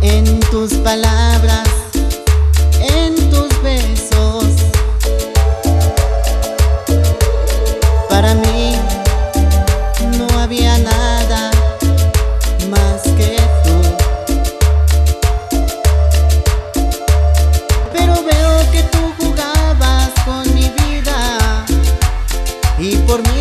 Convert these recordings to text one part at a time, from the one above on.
En tus palabras, en tus besos. Para mí no había nada más que tú. Pero veo que tú jugabas con mi vida y por mí.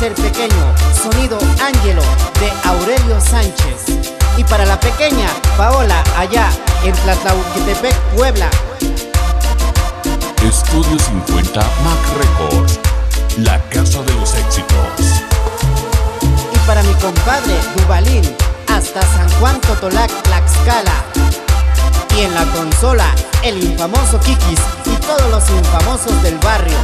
Ser pequeño, sonido Ángelo de Aurelio Sánchez. Y para la pequeña Paola, allá en Tlatlauquitepec, Puebla. Estudio 50 Mac Records, la casa de los éxitos. Y para mi compadre Dubalín, hasta San Juan Totolac, Tlaxcala. Y en la consola, el infamoso Kikis y todos los infamosos del barrio.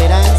será